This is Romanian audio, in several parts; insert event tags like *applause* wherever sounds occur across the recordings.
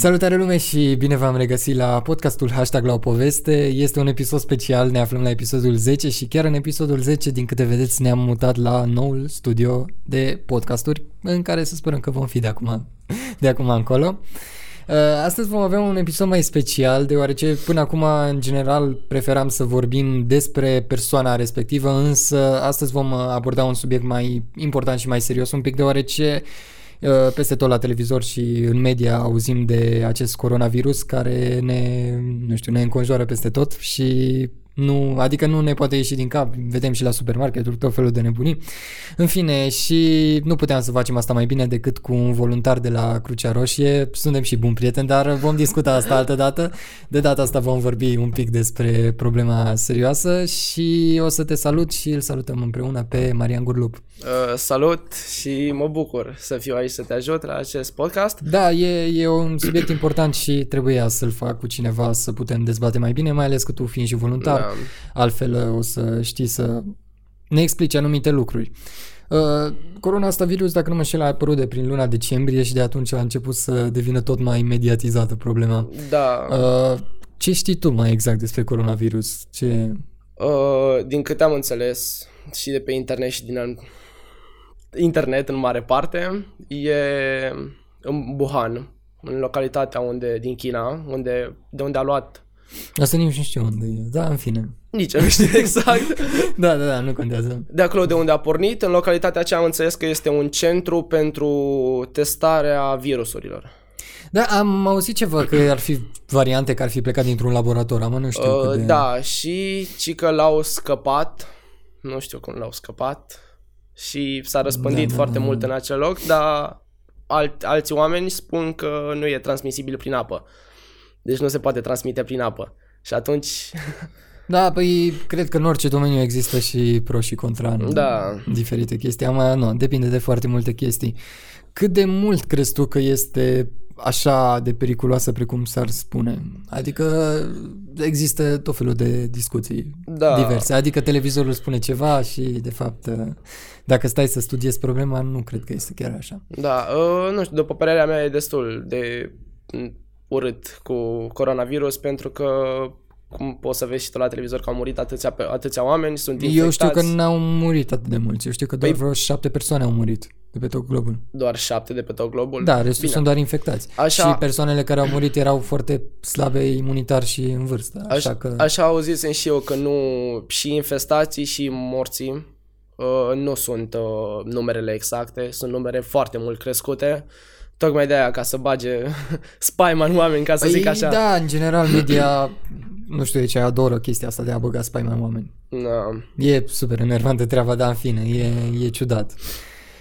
Salutare lume și bine v-am regăsit la podcastul Hashtag la o poveste. Este un episod special, ne aflăm la episodul 10 și chiar în episodul 10, din câte vedeți, ne-am mutat la noul studio de podcasturi în care să sperăm că vom fi de acum, de acum încolo. Uh, Astăzi vom avea un episod mai special, deoarece până acum, în general, preferam să vorbim despre persoana respectivă, însă astăzi vom aborda un subiect mai important și mai serios un pic, deoarece uh, peste tot la televizor și în media auzim de acest coronavirus care ne, nu știu, ne înconjoară peste tot și nu, adică nu ne poate ieși din cap, vedem și la supermarketuri tot felul de nebunii. În fine, și nu puteam să facem asta mai bine decât cu un voluntar de la Crucea Roșie. Suntem și buni prieteni, dar vom discuta asta altă dată. De data asta vom vorbi un pic despre problema serioasă și o să te salut și îl salutăm împreună pe Marian Gurlup. Uh, salut și mă bucur să fiu aici să te ajut la acest podcast. Da, e, e un subiect important și trebuia să-l fac cu cineva să putem dezbate mai bine, mai ales că tu fiind și voluntar, Da. altfel uh, o să știi să ne explici anumite lucruri. Uh, corona asta virus, dacă nu mă înșel, a apărut de prin luna decembrie și de atunci a început să devină tot mai mediatizată problema. Da, Uh, ce știi tu mai exact despre coronavirus? Ce... uh, din câte am înțeles și de pe internet și din an- internet în mare parte, e în Wuhan, în localitatea unde, din China, unde, de unde a luat Asta nici nu știu unde e. Da, în fine. nici eu nu știu *laughs* exact. Da, da, da, nu contează. De acolo de unde a pornit, în localitatea aceea am înțeles că este un centru pentru testarea virusurilor. Da, am auzit ceva că ar fi variante care ar fi plecat dintr-un laborator, am nu știu Uh, cât de... Da, și ci că l-au scăpat, nu știu cum l-au scăpat, și s-a răspândit Da, da, foarte da, mult da. în acel loc, dar alt, alți oameni spun că nu e transmisibil prin apă. Deci nu se poate transmite prin apă. Și atunci, *laughs* Da, păi cred că în orice domeniu există și pro și contra în Da. diferite chestii. Am, nu, depinde de foarte multe chestii. Cât de mult crezi tu că este așa de periculoasă precum s-ar spune? Adică există tot felul de discuții Da. diverse. Adică televizorul spune ceva și de fapt dacă stai să studiezi problema, nu cred că este chiar așa. da, uh, nu știu, după părerea mea e destul de mm, urât cu coronavirus pentru că cum poți să vezi și tu la televizor că au murit atâția, pe- atâția oameni, sunt infectați. Eu știu că n-au murit atât de mulți. Eu știu că doar Păi- vreo șapte persoane au murit de pe tot globul. doar șapte de pe tot globul. Da, restul Bine. sunt doar infectați. Așa- Și persoanele care au murit erau foarte slabe imunitar și în vârstă. Așa Aș, că... Așa auzisem și eu că nu și infestații și morții uh, nu sunt uh, numerele exacte, sunt numere foarte mult crescute. Tocmai de aia ca să bage *laughs* spaima în oameni, ca să zic așa. Da, în general media, nu știu de ce, adoră chestia asta de a băga spaima în oameni. Da. E super enervantă treaba, dar în fine, e, e ciudat.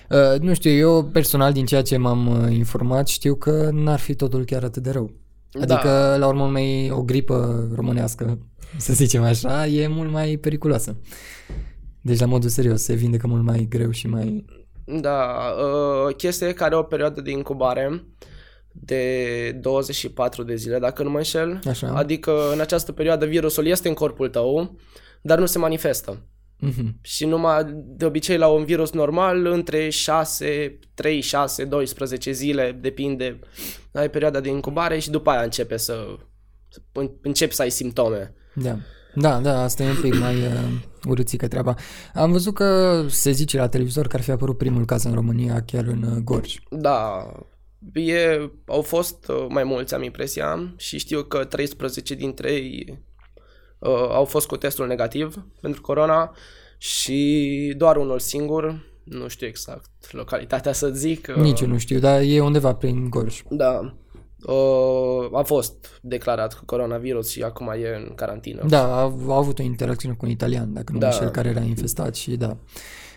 Uh, nu știu, eu personal din ceea ce m-am uh, informat știu că n-ar fi totul chiar atât de rău. Adică, Da. la urmă urmei, o gripă românească, să zicem așa, e mult mai periculoasă. Deci, la modul serios, se vindecă mult mai greu și mai... Da, uh, chestia e că are o perioadă de incubare de 24 de zile, dacă nu mă înșel. Așa. Adică în această perioadă virusul este în corpul tău, dar nu se manifestă. Mhm. Și numai de obicei la un virus normal între 6, 3, 6, 12 zile, depinde, ai perioada de incubare și după aia începe să să începi să ai simptome. Da. Da, da, asta e un pic mai uh, urâțică treaba. Am văzut că se zice la televizor că ar fi apărut primul caz în România chiar în uh, Gorj. Da, e, au fost uh, mai mulți, am impresia, și știu că 13 dintre ei uh, au fost cu testul negativ pentru corona și doar unul singur, nu știu exact localitatea să zic. uh, Nici eu nu știu, dar e undeva prin Gorj. Da. Uh, a fost declarat cu coronavirus și acum e în carantină. Da, a, a avut o interacțiune cu un italian, dacă nu Da. da. cel care era infestat și da.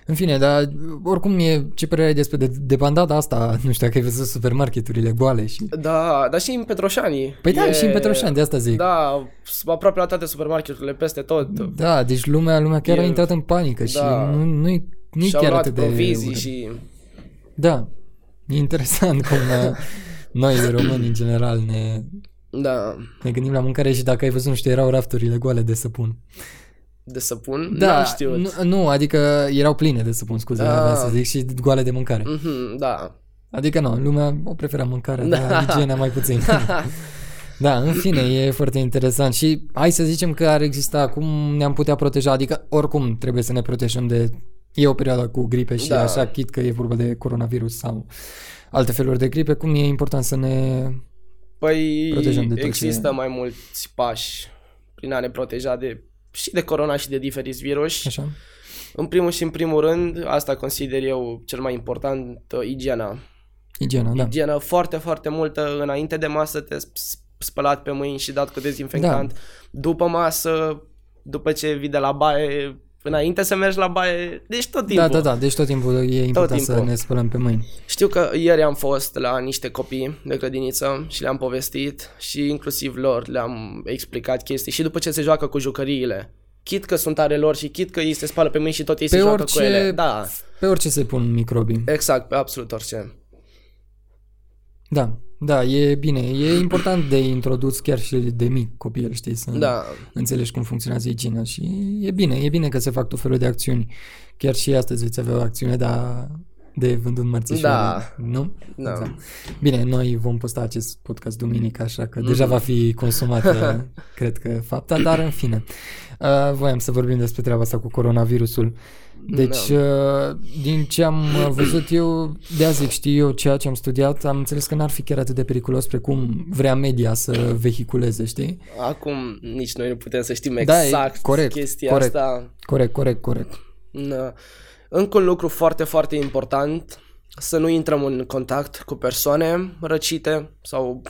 În fine, dar oricum e, ce părere ai despre de, de bandada asta? Nu știu dacă ai văzut supermarketurile goale și... Da, dar și în Petroșani. Păi da, și în Petroșani, de asta zic. Da, aproape la toate supermarketurile, peste tot. Da, deci lumea, lumea chiar E- a intrat în panică și Da. nu, nu-i, nu-i Și-au chiar luat atât de... provizii urât. și... Da, e interesant cum uh, *laughs* noi români în general ne, Da, ne gândim la mâncare și dacă ai văzut, nu știu, erau rafturile goale de săpun. de săpun. Da, N-am știut. nu, nu, adică erau pline de săpun, scuze, Ah. ah. să zic, și goale de mâncare. Mhm, da. Adică nu, lumea o preferă mâncarea, da. dar igiena mai puțin. *laughs* da, în fine, e foarte interesant și hai să zicem că ar exista cum ne-am putea proteja, adică oricum trebuie să ne protejăm de... E o perioadă cu gripe și da. așa, chit că e vorba de coronavirus sau alte feluri de gripe, cum e important să ne Păi protejăm de există toți. mai mulți pași prin a ne proteja de și de corona și de diferiți virus. Așa? În primul și în primul rând, asta consider eu cel mai important, uh, igiena. Igiena, da. Igienă foarte, foarte multă înainte de masă te s- spălat pe mâini și dat cu dezinfectant. Da. După masă, după ce vii de la baie, înainte să mergi la baie, deci tot timpul. Da, da, da, deci tot timpul e important să timpul. ne spălăm pe mâini. Știu că ieri am fost la niște copii de grădiniță și le-am povestit și inclusiv lor le-am explicat chestii și după ce se joacă cu jucăriile. Chit că sunt ale lor și chit că ei se spală pe mâini și tot ei se Pe joacă orice, cu ele. Da, pe orice se pun microbii. exact, pe absolut orice. Da, da, e bine. E important de introdus chiar și de mic copil, știi, să Da, înțelegi cum funcționează igiena și e bine, e bine că se fac tot felul de acțiuni. Chiar și astăzi veți avea o acțiune de, a, de vândut mărțișoare, Da. nu? da. Bine, noi vom posta acest podcast duminică, așa că Mhm. deja va fi consumată, *laughs* cred că, fapta, dar în fine. Uh, voiam să vorbim despre treaba asta cu coronavirusul. Deci, uh, din ce am uh, văzut eu, de azi zic, știu eu ceea ce am studiat, am înțeles că n-ar fi chiar atât de periculos precum vrea media să vehiculeze, știi? Acum nici noi nu putem să știm Da, e exact corect, chestia corect. asta. Corect, corect, corect. Da. Încă un lucru foarte, foarte important, să nu intrăm în contact cu persoane răcite sau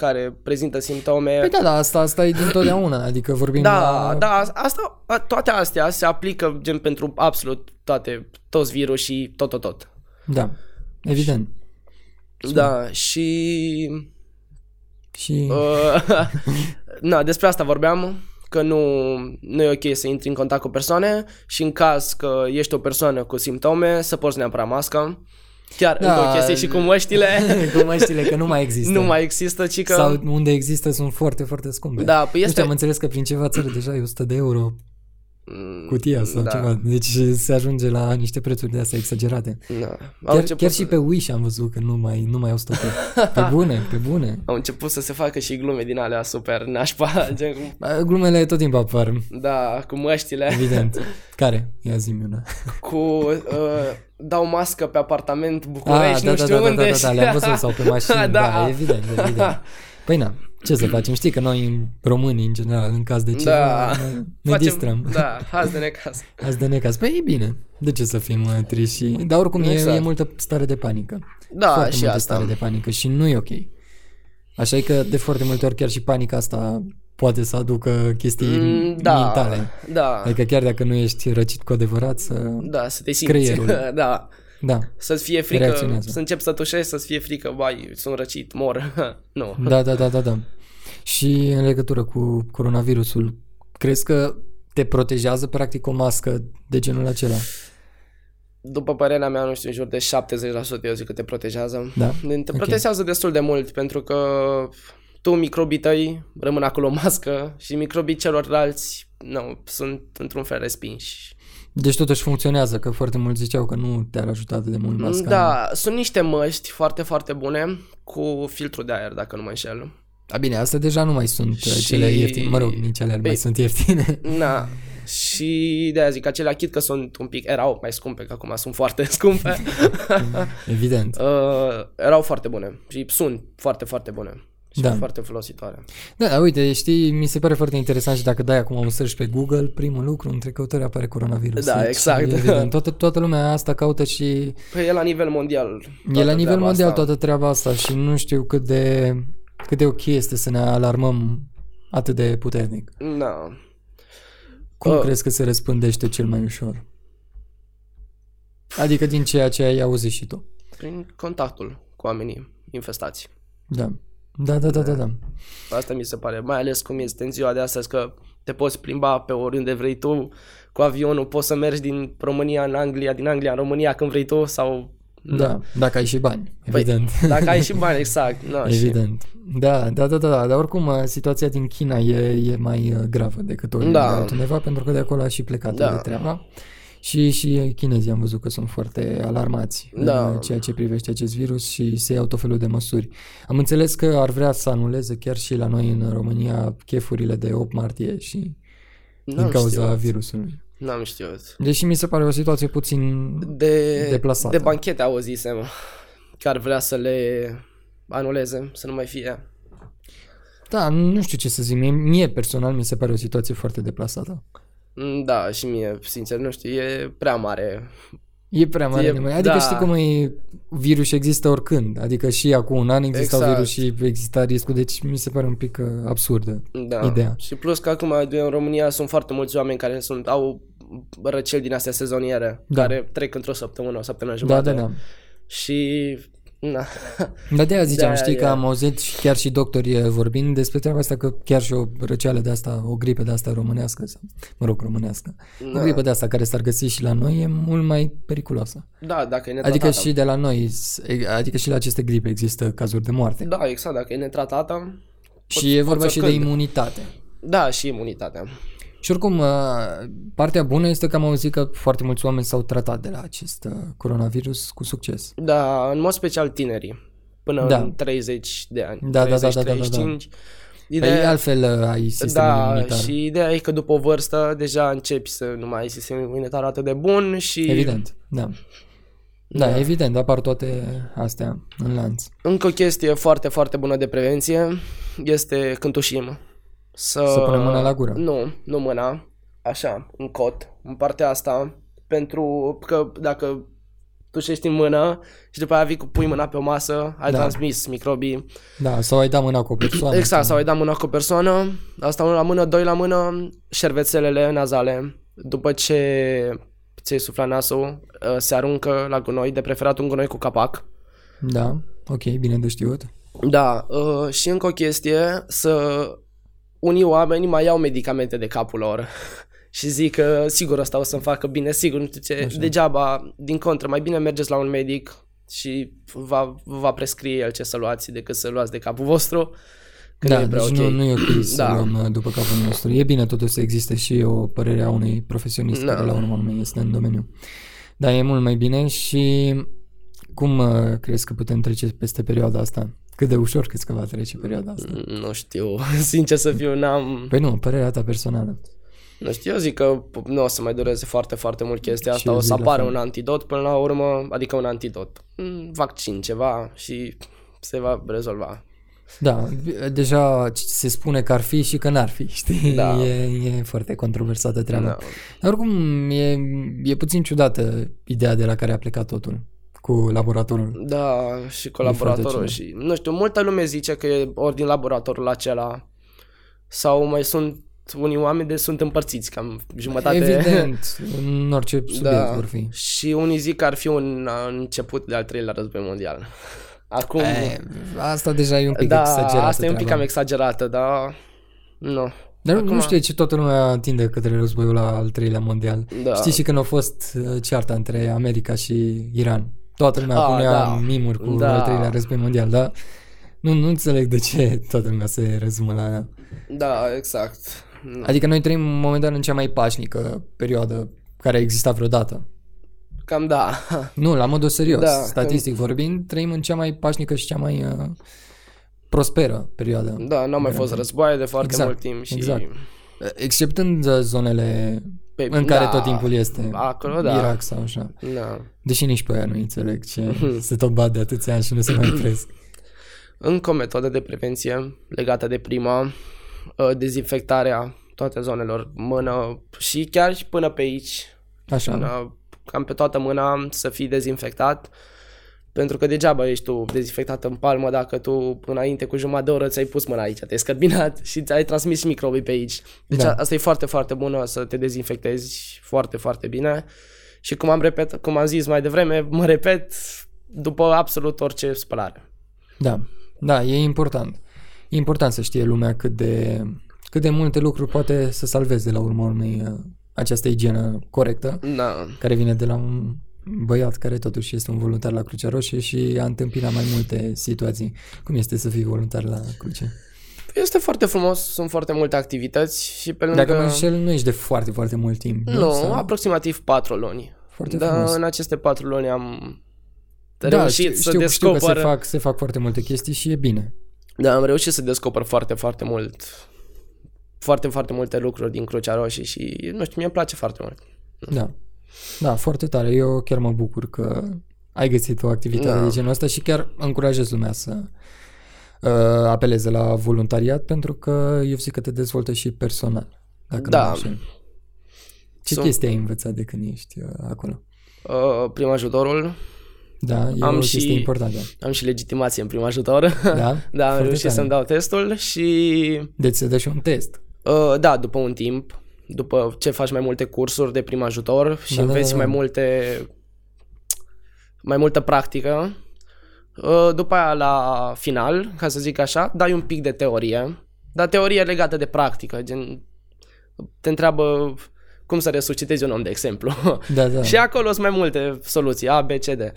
care prezintă simptome. Păi da, da, asta, asta e dintotdeauna, adică vorbim Da, la... da, asta, a- toate astea se aplică gen pentru absolut toate, toți virusii, tot, tot, tot. Da, evident. Da, și Și... *laughs* Uh, na, despre asta vorbeam, că nu, nu e ok să intri în contact cu persoane și în caz că ești o persoană cu simptome, să porți neapărat masca. Chiar Da. încă o chestie și cu măștile, *laughs* cu măștile, că nu mai *laughs* există. nu mai există, ci că... Sau unde există sunt foarte, foarte scumpe. Da, păi Nu este... știu, am înțeles că prin ceva țări deja e 100 de euro Mm, cutia sau da, ceva. Deci se ajunge la niște prețuri de astea exagerate. Da. Au, Chiar, început chiar să, și pe Wish am văzut că nu mai, nu mai au stocă. *laughs* Pe bune, pe bune. au început să se facă și glume din alea super nașpa, gen cum... Bă, Glumele tot timpul apar, Da, cu măștile, evident. Care? Ia zi una. cu... Uh, dau mască pe apartament Ah, București, da, nu da, știu da, da, unde. da, da, da, le-am văzut sau pe mașini, *laughs* da, Da. evident, evident. *laughs* Păi na, ce să facem? Știi că noi românii, în general, în caz de ceva, Da. ne, ne distrăm. Da, azi de necaz. *laughs* Azi de necaz. Păi e bine. De ce să fim uh, triști? și- Dar oricum e, Exact. e multă stare de panică. Da, foarte și multă asta. stare de panică și nu e ok. Așa e că de foarte multe ori chiar și panica asta poate să aducă chestii Mm, da, mentale. da, Adică chiar dacă nu ești răcit cu adevărat să... da, să te simți. creierul. *laughs* da, Da, să-ți fie frică, Reacționează. să începi să tușești, să-ți fie frică, bai, sunt răcit, mor. *laughs* nu. da, da, da, da, da. Și în legătură cu coronavirusul, crezi că te protejează practic o mască de genul acela? După părerea mea, nu știu, în jur de 70% eu zic că te protejează. Da? Te Ok. protejează destul de mult, pentru că tu, microbii tăi, rămân acolo în mască și microbii celorlalți, nu, sunt într-un fel respinși. Deci totuși funcționează, că foarte mulți ziceau că nu te-ar ajuta atât de mult masca. Da, sunt niște măști foarte, foarte bune cu filtru de aer, dacă nu mă înșel. Da, bine, astea deja nu mai sunt și... Și- cele ieftine. Mă rog, nici alea nu mai Păi- sunt ieftine. Na, și de aia zic, acelea chit că sunt un pic, erau mai scumpe, că acum sunt foarte *laughs* scumpe, Evident. uh, erau foarte bune și sunt foarte, foarte bune și Da. foarte folositoare. Da, da, uite, știi, mi se pare foarte interesant și dacă dai acum un search pe Google, primul lucru între căutări apare coronavirus. Da, Deci, exact. Evident, *laughs* toată, toată lumea asta caută și Păi e la nivel mondial. e toată la nivel treaba mondial asta. toată treaba asta și nu știu cât de, cât de ok este să ne alarmăm atât de puternic. Da. Cum Uh. crezi că se răspândește cel mai ușor? Adică din ceea ce ai auzit și tu. Prin contactul cu oamenii infestați. Da. Da, da, da, da, da. Asta mi se pare, mai ales cum este în ziua de astăzi, că te poți plimba pe oriunde vrei tu cu avionul, poți să mergi din România în Anglia, din Anglia în România când vrei tu sau... Da, dacă ai și bani, evident. Păi, dacă ai și bani, *laughs* exact. No, și, Evident. Da, da, da, da, da, dar oricum uh, situația din China e, e mai uh, gravă decât oriunde Da. altundeva, pentru că de acolo a și plecat Da. de treaba. Și, și chinezii am văzut că sunt foarte alarmați Da. în ceea ce privește acest virus și se iau tot felul de măsuri. Am înțeles că ar vrea să anuleze chiar și la noi în România chefurile de 8 martie și din N-am cauza știut. virusului. N-am știut. Deși mi se pare o situație puțin... De, Deplasată. de banchete auzisem că ar vrea să le anuleze, să nu mai fie. Da, nu știu ce să zic. Mie, mie personal mi se pare o situație foarte deplasată. Mm, Da, și mie, sincer, nu știu, e prea mare. E prea mare E- de mai. Adică da. știi cum e, virus există oricând. Adică și acum un an exista Exact. virus și exista riscul. Deci mi se pare un pic uh, absurdă Da. ideea. Și plus că acum în România sunt foarte mulți oameni care sunt au răceli din astea sezoniere, Da. care trec într-o săptămână, o săptămână Da, jumătate. da, da. Și na. Dar de aia ziceam, De-aia știi că e. am auzit și chiar și doctorii eh, vorbind despre treaba asta că chiar și o răceală de asta, o gripă de asta românească, sau, mă rog, românească, o Da. gripă de asta care s-ar găsi și la noi e mult mai periculoasă. Da, dacă e netratată. Adică și de la noi, s- adică și la aceste gripe există cazuri de moarte. Da, exact, dacă e netratată. și e vorba poți și de oricând. imunitate. Da, și imunitatea. Și oricum, uh, partea bună este că am auzit că foarte mulți oameni s-au tratat de la acest uh, coronavirus cu succes. Da, în mod special tinerii. Până Da. în 30 de ani. Da, da, da, 30, da, da, da, da. 35. Păi Ideea, altfel uh, ai sistemul da, imunitar. și ideea e că după o vârstă deja începi să nu mai ai sistemul imunitar atât de bun și Evident, da. Da, Da. evident, apar toate astea în lanț. încă o chestie foarte, foarte bună de prevenție este când tușim. Să, Să punem mâna la gură. Nu, nu mâna, așa, în cot, în partea asta, pentru că dacă tușești în mână și după aia vii cu pui mâna pe o masă, ai Da. transmis microbii Da, sau ai dat mâna cu o persoană. Exact, sau ai dat mâna cu o persoană, asta unul la mână, doi la mână, șervețelele nazale, după ce ți-ai suflat nasul, uh, se aruncă la gunoi, de preferat un gunoi cu capac. Da, ok, bine de știut. Da, uh, și încă o chestie, să unii oameni mai iau medicamente de capul lor *laughs* și zic că sigur asta o să-mi facă bine, sigur, nu știu ce, Așa. degeaba, din contră, mai bine mergeți la un medic și va, va prescrie el ce să luați decât să luați de capul vostru. Că da, nu e prea deci ok. nu, nu e ok *clears throat* să Da. luăm uh, după capul nostru. E bine totuși să existe și o părere a unui profesionist Da. care la urmă urmei este în domeniu. Da, e mult mai bine și cum uh, crezi că putem trece peste perioada asta? Cât de ușor crezi că va trece perioada asta? Nu știu, *laughs* sincer să fiu, n-am... Păi nu, părerea ta personală. Nu știu, eu zic că nu o să mai dureze foarte, foarte mult chestia Și asta, eu o să zic la apară fel. un antidot până la urmă, adică un antidot, un vaccin, ceva și se va rezolva. Da, deja se spune că ar fi și că n-ar fi, știi? Da. E, e foarte controversată treaba. Da. Dar oricum, e, e puțin ciudată ideea de la care a plecat totul cu laboratorul. Da, și cu E laboratorul foarte și, nu știu, multă lume zice că e ori din laboratorul acela sau mai sunt unii oameni de sunt împărțiți, cam jumătate. Evident, *laughs* în orice subiect da. vor fi. Și unii zic că ar fi un uh, început de al treilea război mondial. *laughs* Acum, E, asta deja e un pic da, exagerată asta e un pic treaba. cam exagerată, dar nu. Dar Acum- nu știu de ce toată lumea tinde către războiul la al treilea mondial. Da. Știi și când a fost uh, cearta între America și Iran. Toată lumea Ah, punea da. mimuri cu Da. al treilea război mondial, dar nu, nu înțeleg de ce toată lumea se rezumă la aia. Da, exact. Nu. Adică noi trăim momentan în cea mai pașnică perioadă care a existat vreodată. Cam da. Nu, la modul serios, Da, statistic vorbind, trăim în cea mai pașnică și cea mai uh, prosperă perioadă. Da, n-au mai fost războaie de foarte Exact, mult timp și exact. Exceptând uh, zonele Pe- în care da, tot timpul este acolo, da. Irak sau așa. Da. Deși nici pe aia nu înțeleg ce *laughs* se tot bat de atâția ani și nu se mai opresc. *clears throat* Încă o metodă de prevenție legată de prima, uh, dezinfectarea toate zonelor, mână și chiar și până pe aici, Așa. până, cam pe toată mâna să fii dezinfectat, pentru că degeaba ești tu dezinfectat în palmă dacă tu înainte cu jumătate de oră ți-ai pus mâna aici, te-ai scărbinat și ți-ai transmis microbii pe aici. Deci Da. da. asta e foarte, foarte bună să te dezinfectezi foarte, foarte bine. Și cum am, repet, cum am zis mai devreme, mă repet, după absolut orice spălare. Da, da, e important. E important să știe lumea cât de, cât de multe lucruri poate să salveze la urma urmei uh, această igienă corectă, Da. care vine de la un băiat care totuși este un voluntar la Crucea Roșie și a întâmpinat mai multe situații. Cum este să fii voluntar la Cruce? Este foarte frumos, sunt foarte multe activități și pe lângă... Dacă mă înșel, nu ești de foarte, foarte mult timp. Nu, Sau- aproximativ patru luni. Foarte Dar frumos. în aceste patru luni am Da, reușit știu, să știu, știu că descoper... se fac, se fac foarte multe chestii și e bine. Da, am reușit să descoper foarte, foarte mult foarte, foarte multe lucruri din Crucea Roșie și, nu știu, mie îmi place foarte mult. Da. Da, foarte tare. Eu chiar mă bucur că ai găsit o activitate Da. de genul ăsta și chiar încurajez lumea să uh, apeleze la voluntariat pentru că eu zic că te dezvoltă și personal. Dacă Da. Nu mă înșel. Ce Sunt- chestii ai învățat de când ești uh, acolo? Uh, prim ajutorul, Da, e Am o și- chestie importantă. am și legitimație în prim ajutor. Da? *laughs* da, am Foarte reușit tare. să-mi dau testul și Deci se dă și un test. Uh, da, după un timp, după ce faci mai multe cursuri de prim ajutor și Da, da, înveți da, mai da. multe mai multă practică. Uh, după aia la final, ca să zic așa, dai un pic de teorie, dar teorie legată de practică, gen te întreabă cum să resuscitezi un om, de exemplu. *laughs* Da, da. și acolo sunt mai multe soluții, A, B, C, D. Da,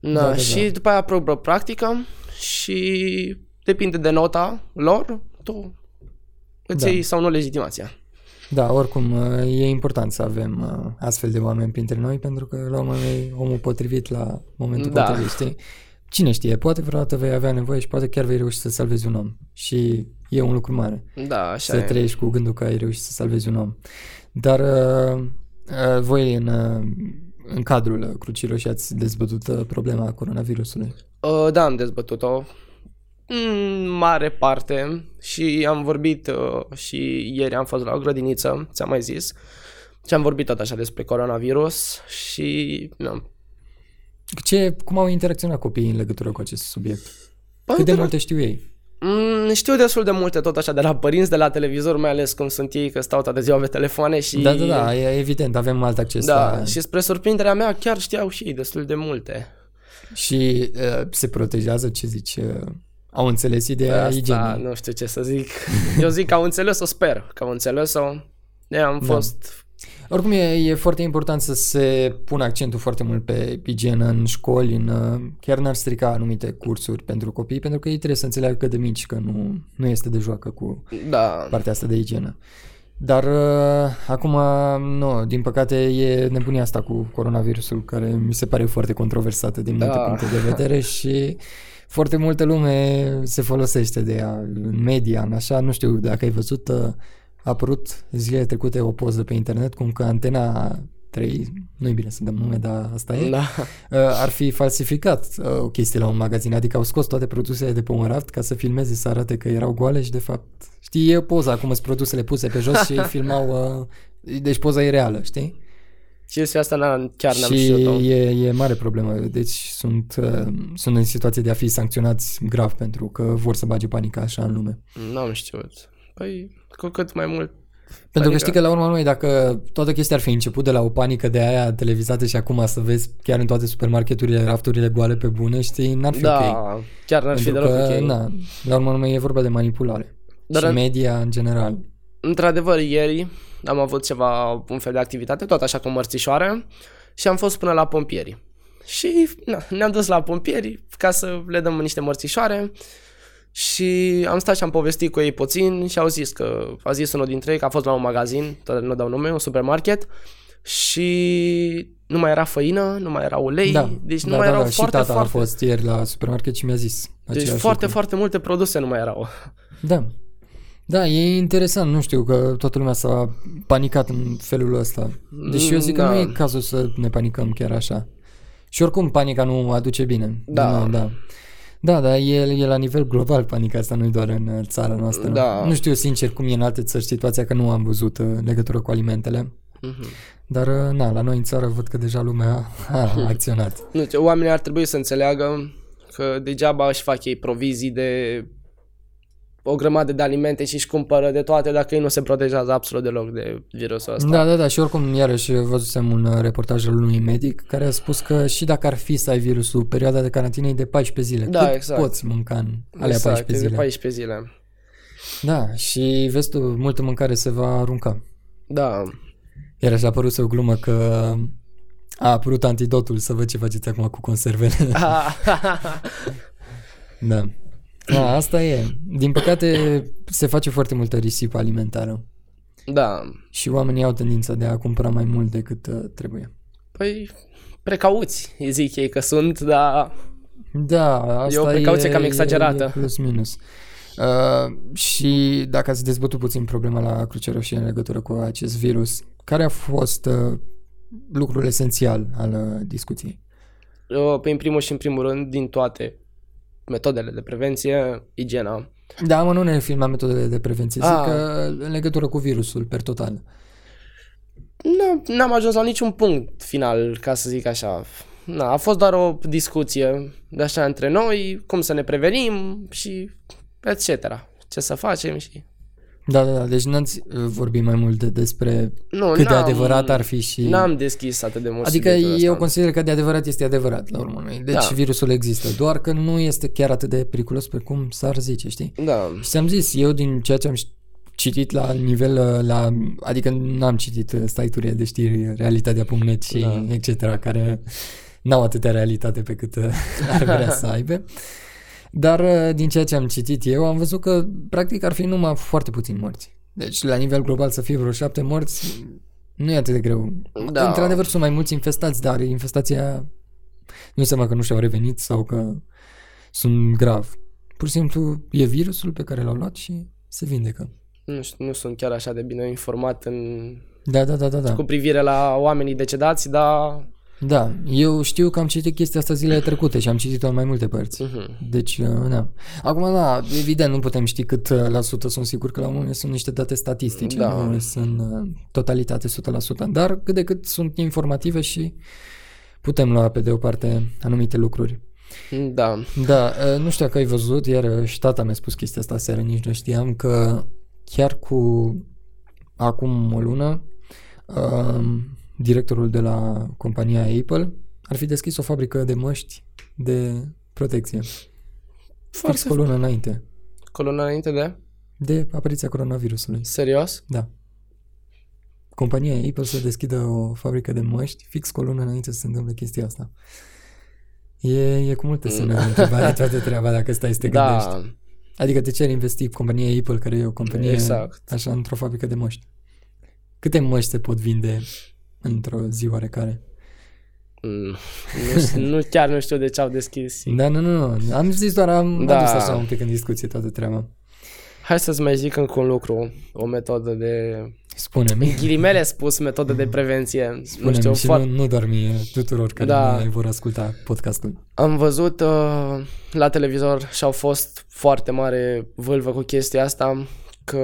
Da, da, și da. după aia probă practică și depinde de nota lor, tu îți Da. iei sau nu legitimația. Da, oricum uh, e important să avem uh, astfel de oameni printre noi pentru că la urmă e omul potrivit la momentul Da. potrivit, știi? Cine știe, poate vreodată vei avea nevoie și poate chiar vei reuși să salvezi un om. Și e un lucru mare Da, așa să e. trăiești cu gândul că ai reușit să salvezi un om. Dar uh, uh, voi în, uh, în cadrul uh, Crucii Roșii ați dezbătut uh, problema coronavirusului. Uh, da, am dezbătut-o în mare parte și am vorbit uh, și ieri am fost la o grădiniță, ți-am mai zis, și am vorbit tot așa despre coronavirus și nu. Ce, cum au interacționat copiii în legătură cu acest subiect? Păi, Cât de de- multe știu ei? Mm, știu destul de multe tot așa de la părinți, de la televizor, mai ales cum sunt ei, că stau toată ziua pe telefoane și... Da, da, da, e evident, avem alt acces Da, la... și spre surprinderea mea chiar știau și ei destul de multe. Și uh, se protejează, ce zici, uh, au înțeles ideea Asta igienei. nu știu ce să zic. Eu zic că au înțeles-o, sper că au înțeles-o. Ne am Da. fost Oricum e, e foarte important să se pună accentul foarte mult pe igienă în școli, în, uh, chiar n-ar strica anumite cursuri pentru copii, pentru că ei trebuie să înțeleagă că de mici că nu, nu este de joacă cu Da, partea asta de igienă. Dar uh, acum, nu, din păcate e nebunia asta cu coronavirusul, care mi se pare foarte controversată din multe Da. puncte de vedere *laughs* și foarte multă lume se folosește de ea în media, în așa, nu știu dacă ai văzut, uh, a apărut zilele trecute o poză pe internet cum că Antena 3, nu-i bine să dăm nume, dar asta e, da. uh, ar fi falsificat uh, o chestie la un magazin, adică au scos toate produsele de pe un raft ca să filmeze, să arate că erau goale și de fapt, știi, e poza acum sunt produsele puse pe jos și *laughs* filmau, uh, deci poza e reală, știi? Chestia asta n- chiar n-am și știut-o. e, e mare problemă, deci sunt, uh, sunt în situație de a fi sancționați grav pentru că vor să bage panica așa în lume. N-am știut. Păi, cu cât mai mult. Pentru că Panică. știi că la urmă noi, dacă toată chestia ar fi început de la o panică de aia televizată și acum să vezi chiar în toate supermarketurile rafturile goale pe bune, știi, n-ar fi Da, ok. chiar n-ar fi Pentru deloc că, ok. na, la urmă numai e vorba de manipulare. Dar și în- media în general. Într-adevăr, ieri am avut ceva, un fel de activitate, tot așa cu mărțișoare și am fost până la pompieri. Și na, ne-am dus la pompieri ca să le dăm niște mărțișoare și am stat și am povestit cu ei puțin și au zis că, a zis unul dintre ei că a fost la un magazin, tot nu dau nume, un supermarket și nu mai era făină, nu mai era ulei, Da, deci nu da, mai da, erau da. Și foarte, tata foarte, a fost ieri la supermarket și mi-a zis deci același foarte, lucru. foarte multe produse nu mai erau. Da. Da, e interesant, nu știu, că toată lumea s-a panicat în felul ăsta. Deși eu zic că Da. nu e cazul să ne panicăm chiar așa. Și oricum panica nu aduce bine. Da. Din nou, da. Da, dar e, e la nivel global panica asta, nu doar în uh, țara noastră. Da. Nu știu sincer cum e în alte țări situația, că nu am văzut uh, legătură cu alimentele. Mhm. Dar, uh, na, la noi în țară văd că deja lumea *laughs* a *laughs* acționat. Nu știu, oamenii ar trebui să înțeleagă că degeaba își fac ei provizii de o grămadă de alimente și își cumpără de toate dacă ei nu se protejează absolut deloc de virusul ăsta. Da, da, da, și oricum, iarăși, văzusem un uh, reportaj al unui medic care a spus că și dacă ar fi să ai virusul, perioada de carantină e de 14 zile. Da, Cât exact. poți mânca în alea exact, 14 e zile? de 14 zile. Da, și vezi tu, multă mâncare se va arunca. Da. Iarăși a apărut o glumă că a apărut antidotul, să văd ce faceți acum cu conservele. *laughs* da. Da, asta e. Din păcate se face foarte multă risipă alimentară Da. și oamenii au tendința de a cumpăra mai mult decât uh, trebuie. Păi, precauți, îi zic ei că sunt, dar Da, asta E o precauție cam exagerată. E plus minus. Uh, și dacă ați dezbătut puțin problema la Crucea Roșie în legătură cu acest virus, care a fost uh, lucrul esențial al uh, discuției? uh, pe în primul și în primul rând, din toate metodele de prevenție, igiena. Da, mă, nu ne referim la metodele de prevenție, zic Ah. că în legătură cu virusul per total. Nu, n-am ajuns la niciun punct final, ca să zic așa. Na, a fost doar o discuție de așa între noi, cum să ne prevenim și etc. Ce să facem și... Da, da, da, deci n-ați uh, vorbit mai mult de, despre Nu, cât de n-am- adevărat ar fi și... N-am deschis atât de mult Adică subiectul eu ăsta. consider că de adevărat este adevărat la urmă. urmei. Deci Da. virusul există, doar că nu este chiar atât de periculos pe cum s-ar zice, știi? Da, Și ți-am zis, eu din ceea ce am ș- citit la nivel, uh, la, adică n-am citit uh, site-uri de știri, realitatea.net și Da. etc., care n-au atâtea realitate pe cât uh, ar vrea să *laughs* aibă. Dar uh, din ceea ce am citit eu, am văzut că practic ar fi numai foarte puțini morți. Deci la nivel global să fie vreo șapte morți, nu e atât de greu. Da. Într-adevăr sunt mai mulți infestați, dar infestația nu înseamnă că nu și-au revenit sau că sunt grav. Pur și simplu e virusul pe care l-au luat și se vindecă. nu, știu, nu sunt chiar așa de bine informat în, Da, da, da, da, da. cu privire la oamenii decedați, dar... Da, eu știu că am citit chestia asta zilele trecute și am citit-o în mai multe părți. Mhm. Deci, uh, da. Acum, da, evident, nu putem ști cât uh, la sută sunt sigur că la un moment sunt niște date statistice, Da. nu sunt uh, totalitate 100%, dar cât de cât sunt informative și putem lua pe de o parte anumite lucruri. Da, Da, uh, nu știu dacă ai văzut, iar uh, și tata mi-a spus chestia asta seară, nici nu știam, că chiar cu acum o lună, uh, directorul de la compania Apple ar fi deschis o fabrică de măști de protecție. Fix foarte cu o lună înainte colonă înainte de... de apariția coronavirusului. Serios? Da. Compania Apple să deschidă o fabrică de măști fix cu o lună înainte să se întâmple chestia asta. E, e cu multe semne de întrebare *laughs* toată treaba dacă stai să te gândești. Da, Adică de ce ar investi compania Apple, care e o companie Exact. așa într-o fabrică de măști? Câte măști se pot vinde într-o zi oarecare? Mm, nu, știu- nu, chiar nu știu de ce au deschis. Da, nu, nu, nu. Am zis doar, am Da. adus așa un pic în discuție toată treaba. Hai să-ți mai zic încă un lucru, o metodă de... Spune-mi. Ghilimele spus, metodă de prevenție. nu Spune-mi știu, și foarte... nu, nu doar mie, tuturor care Da. ne vor asculta podcastul. Am văzut uh, la televizor și au fost foarte mare vâlvă cu chestia asta că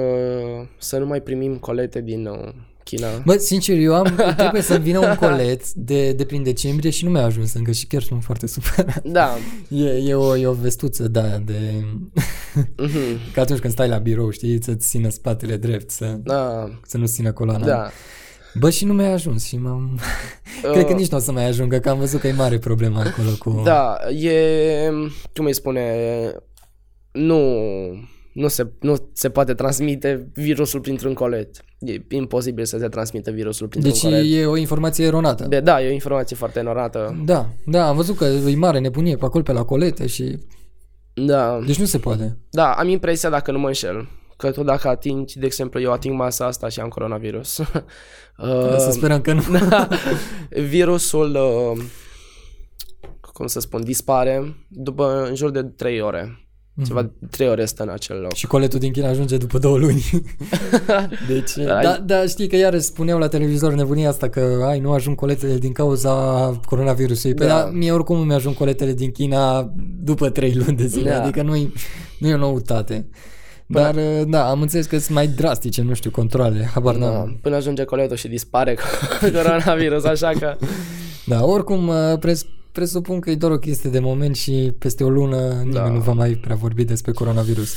să nu mai primim colete din uh, China. Bă, sincer, eu am, *laughs* trebuie să-mi vină un colet de, de prin decembrie și nu mi-a ajuns încă și chiar sunt foarte supărat. Da. E, e, o, e o vestuță, da, de... Mhm. Că atunci când stai la birou, știi, să-ți țină spatele drept, să, Da. să nu țină coloana. Da. Bă, și nu mi-a ajuns și m-am... *laughs* Cred că Uh, nici nu o să mai ajungă, că am văzut că e mare problema acolo cu... Da, e, cum îi spune, nu, nu, se, nu se poate transmite virusul printr-un colet. E imposibil să se transmită virusul printr-un Deci colet. e o informație eronată. De, da, e o informație foarte enorată. Da, da, am văzut că e mare nebunie pe acolo, pe la colete și... Da, Deci nu se poate. da, am impresia, dacă nu mă înșel, că tu dacă atingi, de exemplu, eu ating masa asta și am coronavirus. *laughs* uh, Să sperăm că nu. *laughs* virusul, uh, cum să spun, dispare după în jur de 3 ore. Ceva 3 ore stă în acel loc. Și coletul din China ajunge după două luni. *laughs* deci, Ai- da, da, știi că iarăși spuneau la televizor nebunia asta că ai, nu ajung coletele din cauza coronavirusului. Păi Da. da. mie oricum îmi ajung coletele din China după trei luni de zile, Da. adică nu nu e o noutate. Dar, da, am înțeles că sunt mai drastice, nu știu, controle, habar Da, n-am. până ajunge coletul și dispare *laughs* coronavirus, așa că... Da, oricum, uh, pres, presupun că e doar o chestie de moment și peste o lună nimeni Da. nu va mai prea vorbi despre coronavirus.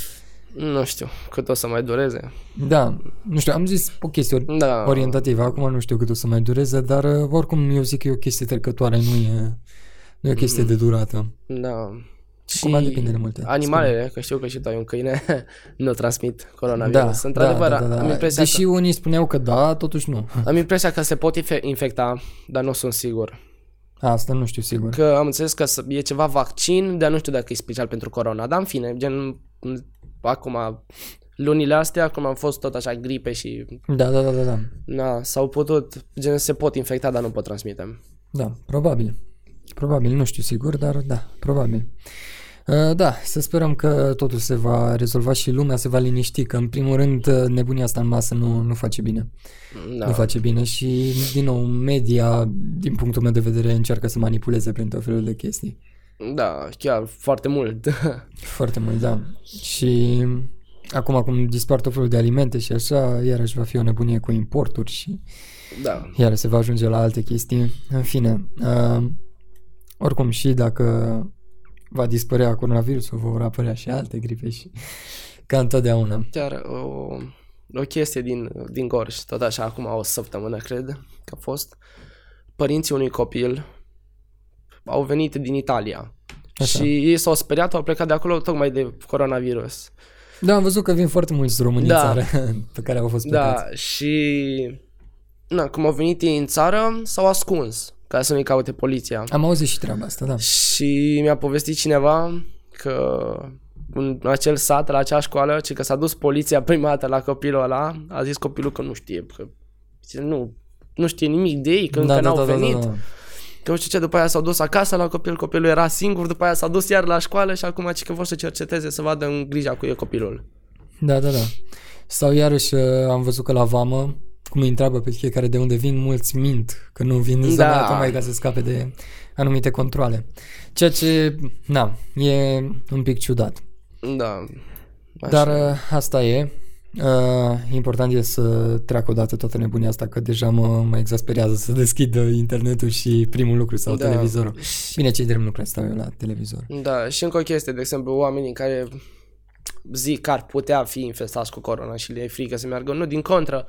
Nu știu cât o să mai dureze. Da, nu știu, am zis o chestie ori- Da. orientativă, acum nu știu cât o să mai dureze, dar uh, oricum eu zic că e o chestie trecătoare, nu e, nu e o chestie de durată. Da. Și Acum depinde de multe. Animalele, că știu că și tu ai un câine, *laughs* nu transmit coronavirus. Da, Într-adevăr, da, da, da, am da. impresia Deși unii spuneau că da, totuși nu. că, am impresia că se pot infe- infecta, dar nu sunt sigur. Asta nu știu sigur. Că am înțeles că să- e ceva vaccin, dar nu știu dacă e special pentru corona. Dar în fine, gen, acum, lunile astea, acum am fost tot așa gripe și Da, da, da, da, da. na, s-au putut, gen, se pot infecta, dar nu pot transmite. Da, probabil. Probabil, nu știu sigur, dar da, probabil. Uh, Da, să sperăm că totul se va rezolva și lumea se va liniști, că în primul rând uh, nebunia asta în masă nu, nu face bine. Da. Nu face bine și, din nou, media, din punctul meu de vedere, încearcă să manipuleze prin tot felul de chestii. Da, chiar foarte mult. *laughs* Foarte mult, da. Și acum, acum dispar tot felul de alimente și așa, iarăși va fi o nebunie cu importuri și da. iar se va ajunge la alte chestii. În fine, uh, oricum și dacă va dispărea coronavirusul, vor apărea și alte gripe și *laughs* ca întotdeauna. Chiar o, o chestie din, din Gorj, tot așa, acum o săptămână, cred că a fost. Părinții unui copil au venit din Italia. Așa. Și ei s-au speriat, au plecat de acolo tocmai de coronavirus. Da, am văzut că vin foarte mulți români Da. în țară *laughs* pe care au fost plecați. Da, și... Na, cum au venit ei în țară, s-au ascuns ca să nu-i caute poliția. Am auzit și treaba asta, da. Și mi-a povestit cineva că în acel sat, la acea școală, ci că s-a dus poliția *laughs* prima dată la copilul ăla, a zis copilul că nu știe, că zice, nu, nu știe nimic de ei, că încă da, n-au da, da, venit. Da, da, da. Că nu știu ce, după aia s-au dus acasă la copil, copilul era singur, după aia s-a dus iar la școală și acum ci că vor să cerceteze, să vadă în grija cu e copilul. Da, da, da. Sau iarăși uh, am văzut că la vamă, cum îi întreabă pe fiecare de unde vin, mulți mint că nu vin în zona Da. aia tocmai ca să scape de anumite controle. Ceea ce, na, e un pic ciudat. Da. Așa. Dar uh, asta e. Uh, important e să treacă odată toată nebunia asta, că deja mă, mă exasperează să deschid uh, internetul și primul lucru sau Da. televizorul. Bine, cei drept nu prea stau eu la televizor. Da, și încă o chestie, de exemplu, oamenii care zic că ar putea fi infestați cu corona și le e frică să meargă, nu, din contră,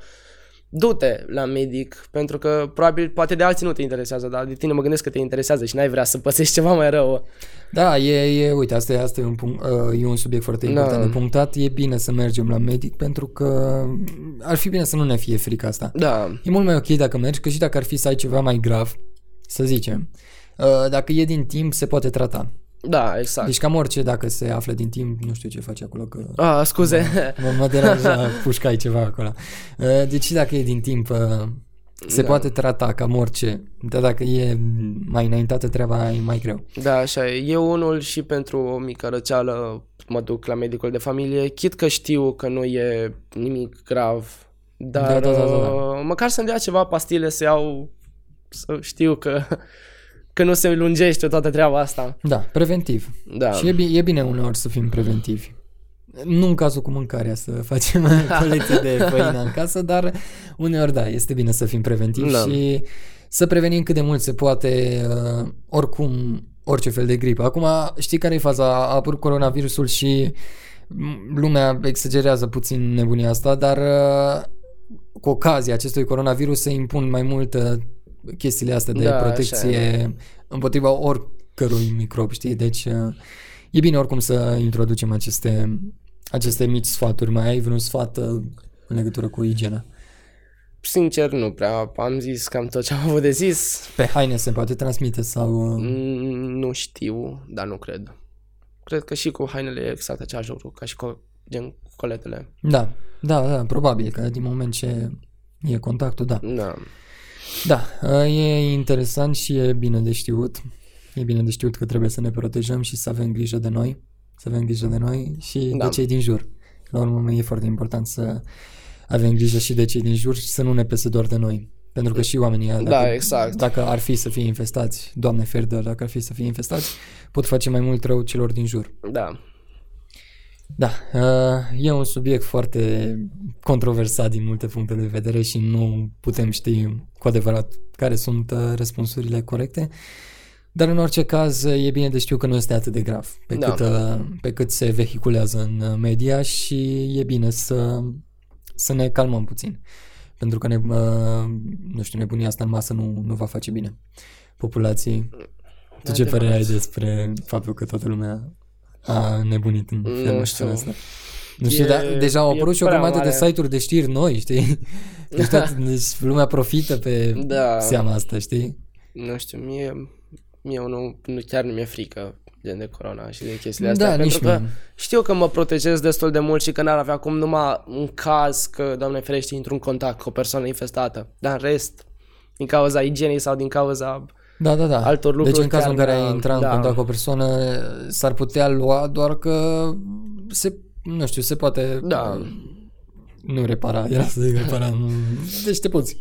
du-te la medic, pentru că probabil poate de alții nu te interesează, dar de tine mă gândesc că te interesează și n-ai vrea să pățești ceva mai rău. Da, e, e uite, asta e, asta e, un, punct, uh, e un subiect foarte Da. important de punctat. E bine să mergem la medic pentru că ar fi bine să nu ne fie frică asta. Da, E mult mai ok dacă mergi, că și dacă ar fi să ai ceva mai grav, să zicem, uh, dacă e din timp, se poate trata. Da, exact. Deci cam orice, dacă se află din timp, nu știu ce face acolo, că Ah, scuze. mă, mă deranja, *laughs* pușcai ceva acolo. Uh, Deci și dacă e din timp, uh, se Da. poate trata cam orice, dar dacă e mai înaintată treaba, e mai greu. Da, așa e. Eu unul și pentru o mică răceală mă duc la medicul de familie, chit că știu că nu e nimic grav, dar Da, da, da, da, da. uh, măcar să-mi dea ceva pastile să iau, să știu că, că nu se lungește toată treaba asta. Da, preventiv. Da, Și e, bi- e bine uneori să fim preventivi. Nu în cazul cu mâncarea, să *laughs* facem colecție de făină în casă, dar uneori da, este bine să fim preventivi Da. și să prevenim cât de mult se poate uh, oricum orice fel de gripă. Acum știi care e faza? A apărut coronavirusul și m, lumea exagerează puțin nebunia asta, dar uh, cu ocazia acestui coronavirus se impun mai mult uh, chestiile astea de Da, așa protecție împotriva oricărui microb, știi? Deci uh, e bine oricum să introducem aceste, aceste mici sfaturi. Mai ai vreun sfat uh, în legătură cu igiena? sincer nu prea, am zis cam tot ce am avut de zis, Pe haine se poate transmite sau... uh, Mm, nu știu, dar nu cred. Cred că și cu hainele e exact același lucru, ca și cu gen coletele. Da, da, da, probabil că din moment ce e contactul, da. Da. Da, uh, e interesant și e bine de știut. E bine de știut că trebuie să ne protejăm și să avem grijă de noi, să avem grijă de noi și Da. de cei din jur. La urmă e foarte important să avem grijă și de cei din jur și să nu ne pese doar de noi. Pentru că și oamenii ăia, Da, dacă, exact. dacă ar fi să fie infestați, Doamne ferdă, dacă ar fi să fie infestați, pot face mai mult rău celor din jur. Da. Da, uh, e un subiect foarte controversat din multe puncte de vedere și nu putem ști cu adevărat care sunt uh, răspunsurile corecte. Dar în orice caz e bine de știu că nu este atât de grav pe, Da. cât, uh, pe cât se vehiculează în uh, media și e bine să, să ne calmăm puțin. Pentru că ne, uh, nu știu, nebunia asta în masă nu, nu va face bine populației. Tu ce Adevărat. părere ai despre faptul că toată lumea a nebunit în Nu felul știu. ăsta? Nu știu, E- dar deja au e apărut și o prea grămadă de mare. site-uri de știri noi, știi? *laughs* Deci, tot, deci lumea profită pe Da. seama asta, știi? Nu știu, mie mie nu, nu chiar nu mi-e frică gen de corona și de chestiile Da, astea. nici pentru că mie. știu că mă protejez destul de mult și că n-ar avea cum numai în caz că, Doamne ferește, intru în contact cu o persoană infestată. Dar în rest, din cauza igienei sau din cauza... Da, da, da. altor lucruri Deci în cazul în chiar care ai mi-a- intrat în da. contact cu o persoană, s-ar putea lua doar că se, nu știu, se poate Da. nu repara, era să zic repara, nu. Deci te poți,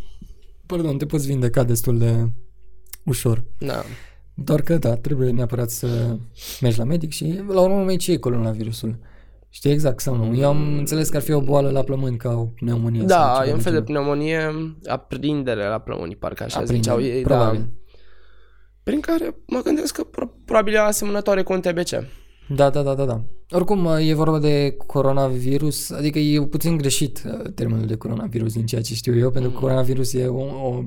pardon, te poți vindeca destul de ușor. Da. Doar că, da, trebuie neapărat să mergi la medic și la urmă mai ce e coronavirusul. Știi exact sau nu? Eu am înțeles că ar fi o boală la plămâni ca o pneumonie. sau Da, ceva e un fel de genul. pneumonie, aprindere la plămânii, parcă așa Aprindere, ziceau ei. probabil. Da. Prin care mă gândesc că pro- probabil e asemănătoare cu un TBC. Da, da, da, da, da. Oricum, e vorba de coronavirus, adică e puțin greșit uh, termenul de coronavirus din ceea ce știu eu, pentru că coronavirus e o, o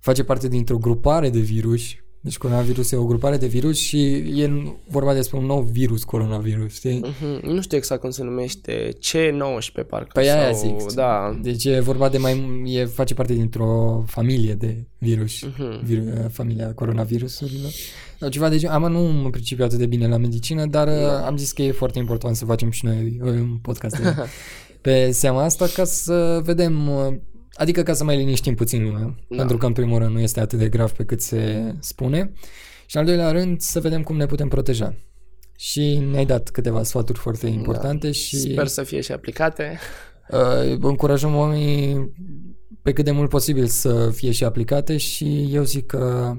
face parte dintr-o grupare de virus. Deci coronavirus e o grupare de virus și e vorba despre un nou virus coronavirus, știi? Mhm. Nu știu exact cum se numește, C19 parcă. Păi aia sau, zic. Da. Deci e vorba de mai... E, face parte dintr-o familie de virus. Mhm. Vir, familia coronavirusurilor. Sau ceva de genul. Am nu mă pricep eu atât de bine la medicină, dar da. am zis că e foarte important să facem și noi uh, un podcast de, *laughs* pe seama asta ca să vedem... uh, Adică ca să mai liniștim puțin lumea. Da. Pentru că în primul rând nu este atât de grav pe cât se spune. Și în al doilea rând să vedem cum ne putem proteja. Și ne-ai dat câteva sfaturi foarte importante și... Sper să fie și aplicate. *laughs* Uh, încurajăm oamenii pe cât de mult posibil să fie și aplicate și eu zic că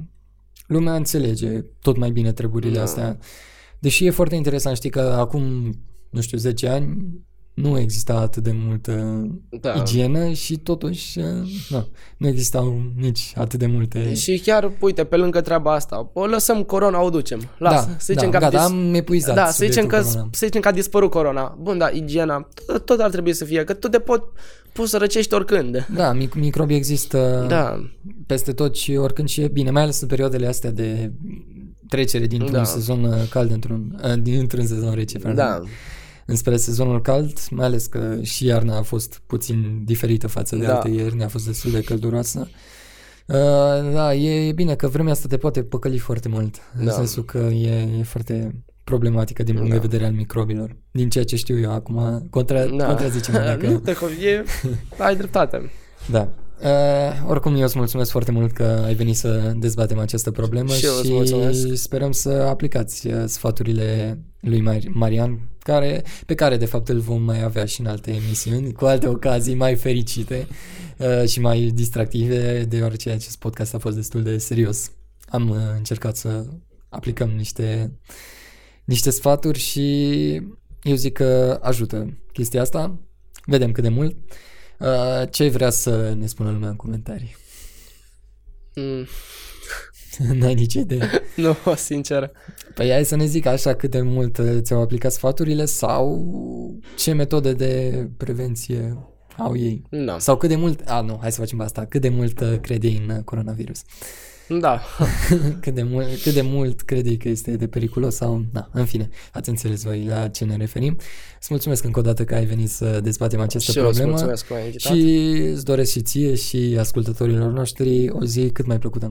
lumea înțelege tot mai bine treburile Da. astea. Deși e foarte interesant, știi că acum, nu știu, 10 ani nu exista atât de multă Da. igienă și totuși uh, nu, nu existau nici atât de multe... Și chiar, uite, pe lângă treaba asta, o lăsăm corona, o ducem. Lasă, da, să zicem da, că a gata, dis- am epuizat Da, să zicem, că, subiectul corona. să zicem că a dispărut corona. Bun, da, igiena, tot, tot ar trebui să fie, că tu te pot, poți să răcești oricând. Da, mic- microbii există Da, peste tot și oricând și e bine, mai ales în perioadele astea de trecere dintr-un Da. sezon uh, cald într-un, uh, dintr-un sezon rece, pardon, da, înspre sezonul cald, mai ales că și iarna a fost puțin diferită față de Da. alte ieri, a fost destul de călduroasă. Uh, da, e, e bine că vremea asta te poate păcăli foarte mult, în Da. sensul că e, e foarte problematică din punct Da. de vedere al microbilor. Din ceea ce știu eu acum, contra, da. contrazice-mă *laughs* dacă... nu te co- e, *laughs* ai dreptate. Da. Uh, oricum eu îți mulțumesc foarte mult că ai venit să dezbatem această problemă Și eu îți și mulțumesc. sperăm să aplicați uh, sfaturile lui Mar- Marian, care, pe care de fapt îl vom mai avea și în alte emisiuni, cu alte ocazii mai fericite uh, și mai distractive, deoarece acest podcast a fost destul de serios. Am uh, încercat să aplicăm niște, niște sfaturi și eu zic că ajută chestia asta. Vedem cât de mult. Uh, ce vrea să ne spună lumea în comentarii? Mm, *laughs* N-ai nici idee. *laughs* nu, sincer. Păi hai să ne zic așa cât de mult uh, ți-au aplicat sfaturile sau ce metode de prevenție au ei. Da. Sau cât de mult, a nu, hai să facem asta, cât de mult uh, crede ei în uh, coronavirus. Da. *laughs* cât, de mult, cât de mult crede ei că este de periculos sau, na, în fine, ați înțeles voi la ce ne referim. Îți mulțumesc încă o dată că ai venit să dezbatem această și eu îți problemă. mulțumesc că m-ai invitat. Și îți doresc și ție și ascultătorilor noștri o zi cât mai plăcută în